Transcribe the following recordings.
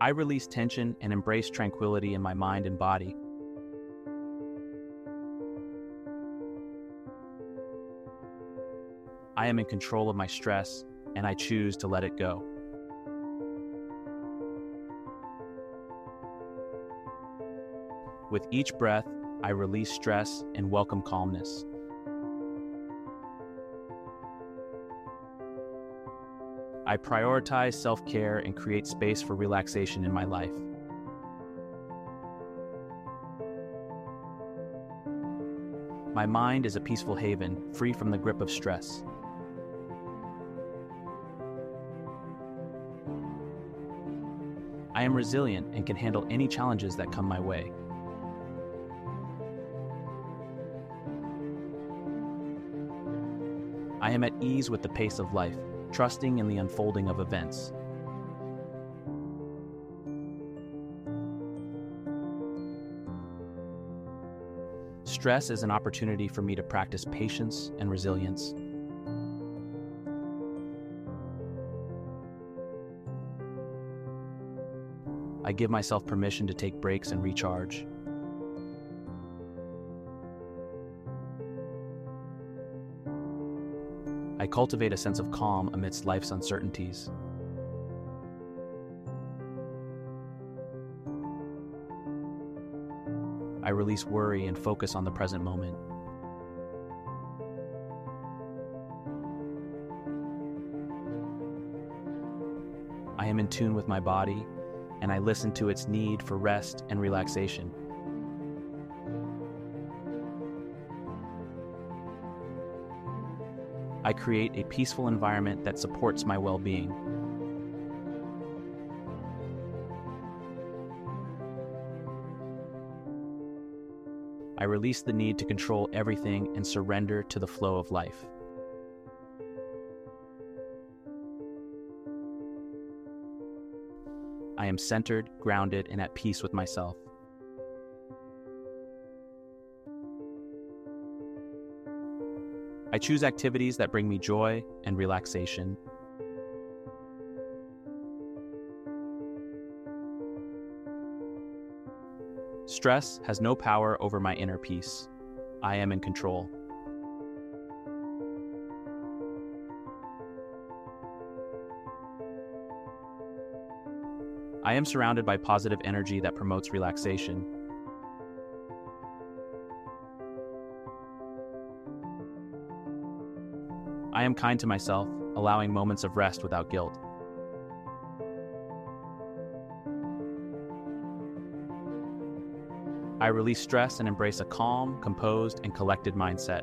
I release tension and embrace tranquility in my mind and body. I am in control of my stress and I choose to let it go. With each breath, I release stress and welcome calmness. I prioritize self care and create space for relaxation in my life. My mind is a peaceful haven, free from the grip of stress. I am resilient and can handle any challenges that come my way. I am at ease with the pace of life trusting in the unfolding of events. Stress is an opportunity for me to practice patience and resilience. I give myself permission to take breaks and recharge. I cultivate a sense of calm amidst life's uncertainties. I release worry and focus on the present moment. I am in tune with my body and I listen to its need for rest and relaxation. I create a peaceful environment that supports my well being. I release the need to control everything and surrender to the flow of life. I am centered, grounded, and at peace with myself. I choose activities that bring me joy and relaxation. Stress has no power over my inner peace. I am in control. I am surrounded by positive energy that promotes relaxation. I am kind to myself, allowing moments of rest without guilt. I release stress and embrace a calm, composed, and collected mindset.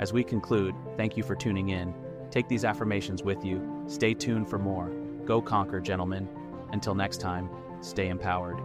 As we conclude, thank you for tuning in. Take these affirmations with you. Stay tuned for more. Go conquer, gentlemen. Until next time, stay empowered.